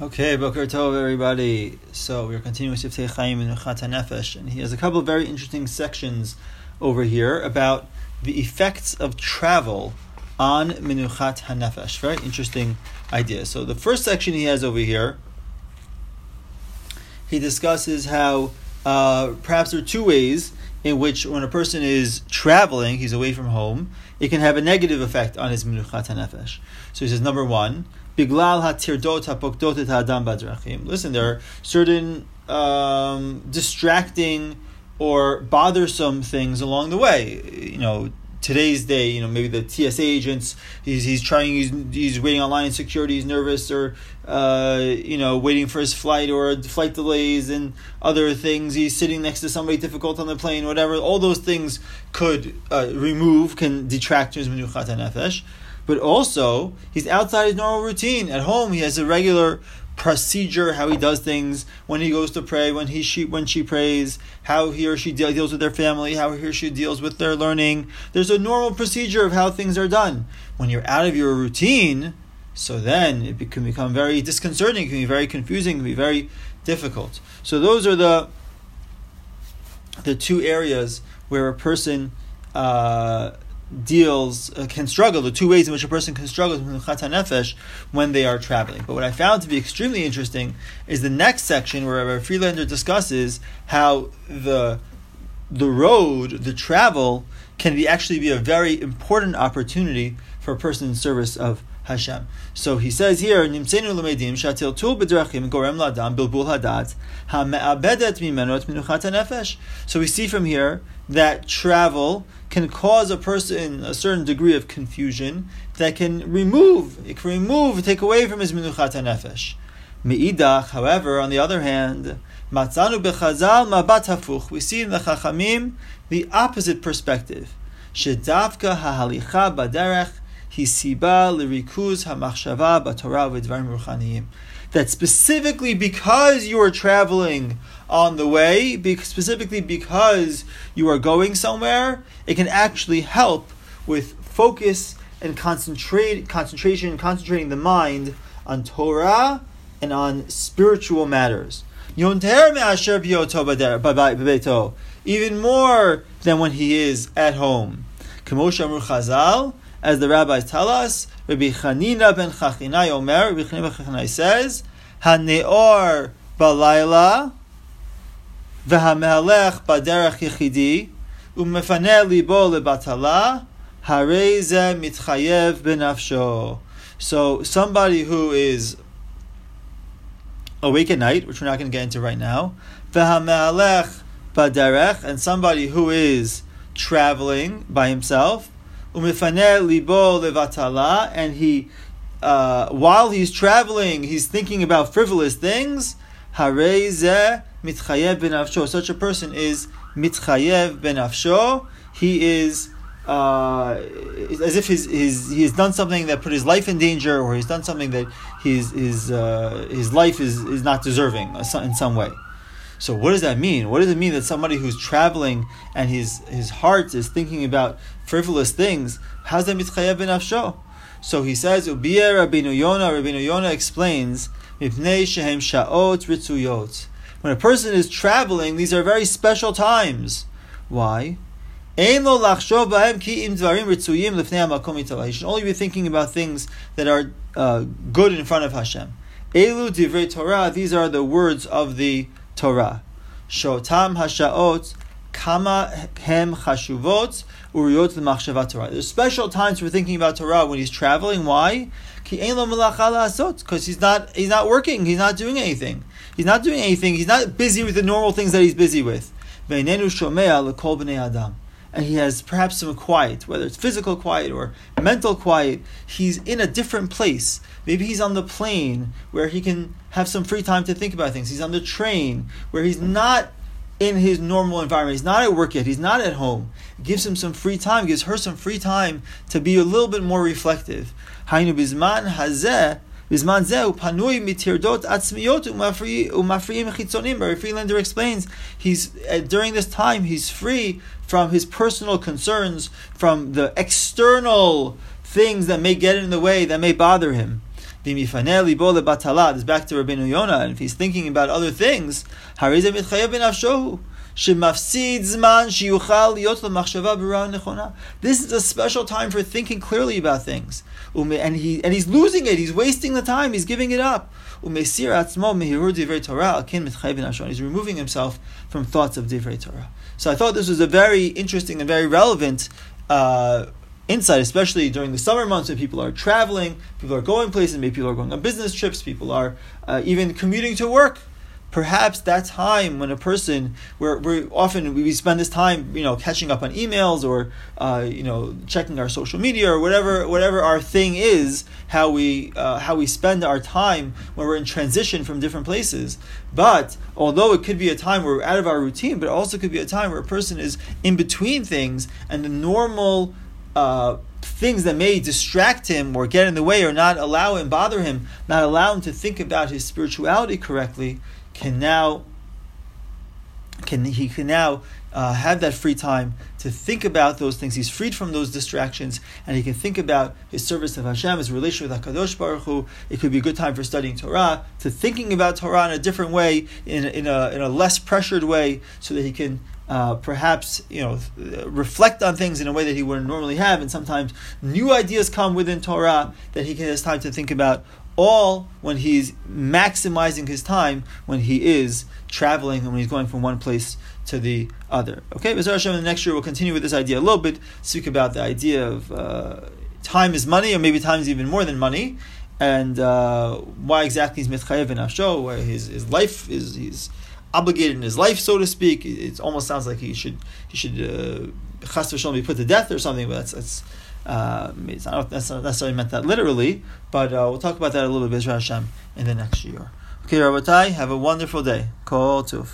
Okay, Boker Tov, everybody. So we're continuing with Siftei Chaim Menuchat Nefesh, and he has a couple of very interesting sections over here about the effects of travel on Menuchat Hanefesh. Very interesting idea. So the first section he has over here, he discusses how uh, perhaps there are two ways in which when a person is traveling, he's away from home, it can have a negative effect on his Menuchat Hanefesh. So he says, number one, Biglal hatirdot hapokdot et adam badrachim. Listen, there are certain um, distracting or bothersome things along the way. You know, today's day, you know, maybe the TSA agents, he's, he's trying, he's, he's waiting online in security, he's nervous, or, uh, you know, waiting for his flight, or flight delays and other things. He's sitting next to somebody difficult on the plane, whatever. All those things could uh, remove, can detract from his menuchat nefesh but also he's outside his normal routine. At home, he has a regular procedure, how he does things when he goes to pray, when he she when she prays, how he or she deals with their family, how he or she deals with their learning. There's a normal procedure of how things are done. When you're out of your routine, so then it can become very disconcerting, it can be very confusing, it can be very difficult. So those are the the two areas where a person uh, deals uh, can struggle the two ways in which a person can struggle with nefesh when they are traveling. But what I found to be extremely interesting is the next section where a Friedlander discusses how the the road, the travel, can be actually be a very important opportunity for a person in service of Hashem. So he says here, Nimsenu lemedim shatil tul b'drachim gorem ladam bilbul hadat ha'me'abedet mimenot menuchat nefesh. So we see from here that travel can cause a person a certain degree of confusion that can remove, it can remove, take away from his menuchat nefesh. Me'idach, however, on the other hand, matzanu bechazal mabat hafuch. We see in the Chachamim the opposite perspective. Shedavka hahalicha baderech That specifically because you are traveling on the way, specifically because you are going somewhere, it can actually help with focus and concentrate, concentration, concentrating the mind on Torah and on spiritual matters. Even more than when he is at home as the rabbis tell us, Rabbi Chanina ben Chachinai Omer, Rabbi Chanina ben Chachinai says, Haneor balayla v'hamelech baderech yichidi u'mefaneh libo lebatala hareze mitchayev benafsho. So somebody who is awake at night, which we're not going to get into right now, v'hamelech baderech, and somebody who is traveling by himself, umifaneh libo levatala, and he, uh, while he's traveling, he's thinking about frivolous things. Hareze mitchayev benafsho. Such a person is mitchayev benafsho. He is. Uh, as if he's, he's, done something that put his life in danger, or he's done something that his, his, uh, his life is, is not deserving uh, in some way. So what does that mean? What does it mean that somebody who's traveling and his his heart is thinking about frivolous things? How's that mitchayev benafsho? So he says, Ubiyah Rabbeinu Yonah. Rabbeinu Yonah explains, Mipnei shehem shaot ritzuyot when a person is traveling, these are very special times. Why? He should only be thinking about things that are uh, good in front of Hashem. Elu divrei Torah, these are the words of the Torah. Shotam hashaot kama hem chashuvot uriyot l'machshavat Torah. There's special times for thinking about Torah when he's traveling. Why? Because he's not he's not working. He's not doing anything. He's not doing anything. He's not busy with the normal things that he's busy with. And he has perhaps some quiet, whether it's physical quiet or mental quiet. He's in a different place. Maybe he's on the plane where he can have some free time to think about things. He's on the train where he's not in his normal environment. He's not at work yet. He's not at home. It gives him some free time. Gives her some free time to be a little bit more reflective. Hainu bizman hazeh Bizman zeu panui mitirdot atzmiyot umafriim chitzonim. Rabbi Friedlander explains he's uh, during this time he's free from his personal concerns, from the external things that may get in the way, that may bother him. This back to Rabbi Yonah, and if he's thinking about other things, this is a special time for thinking clearly about things. And, he, and he's losing it. He's wasting the time. He's giving it up. He's removing himself from thoughts of Divrei Torah. So I thought this was a very interesting and very relevant uh, insight, especially during the summer months when people are traveling, people are going places, maybe people are going on business trips, people are uh, even commuting to work perhaps that time when a person we're, we're often we spend this time you know catching up on emails or uh, you know checking our social media or whatever whatever our thing is how we uh, how we spend our time when we're in transition from different places. But although it could be a time where we're out of our routine but also could be a time where a person is in between things and the normal uh, things that may distract him or get in the way or not allow him bother him not allow him to think about his spirituality correctly can now can he can now uh, have that free time to think about those things. He's freed from those distractions, and he can think about his service of Hashem, his relation with Hakadosh Baruch Hu. It could be a good time for studying Torah, to thinking about Torah in a different way, in, in a in a less pressured way, so that he can uh, perhaps you know reflect on things in a way that he wouldn't normally have, and sometimes new ideas come within Torah that he has time to think about all when he's maximizing his time when he is traveling and when he's going from one place to the other. Okay, Bezar Hashem, the next year we'll continue with this idea a little bit, speak about the idea of uh, time is money, or maybe time is even more than money, and uh, why exactly he's mitchayev benafsho, why his, his life is he's obligated in his life, so to speak. It almost sounds like he should he should uh, be put to death or something, but that's, that's uh, it's not necessarily meant that literally, but uh, we'll talk about that a little bit, Bezra Hashem, in the next year. Okay, Rabotai, have a wonderful day. Kol Tuv.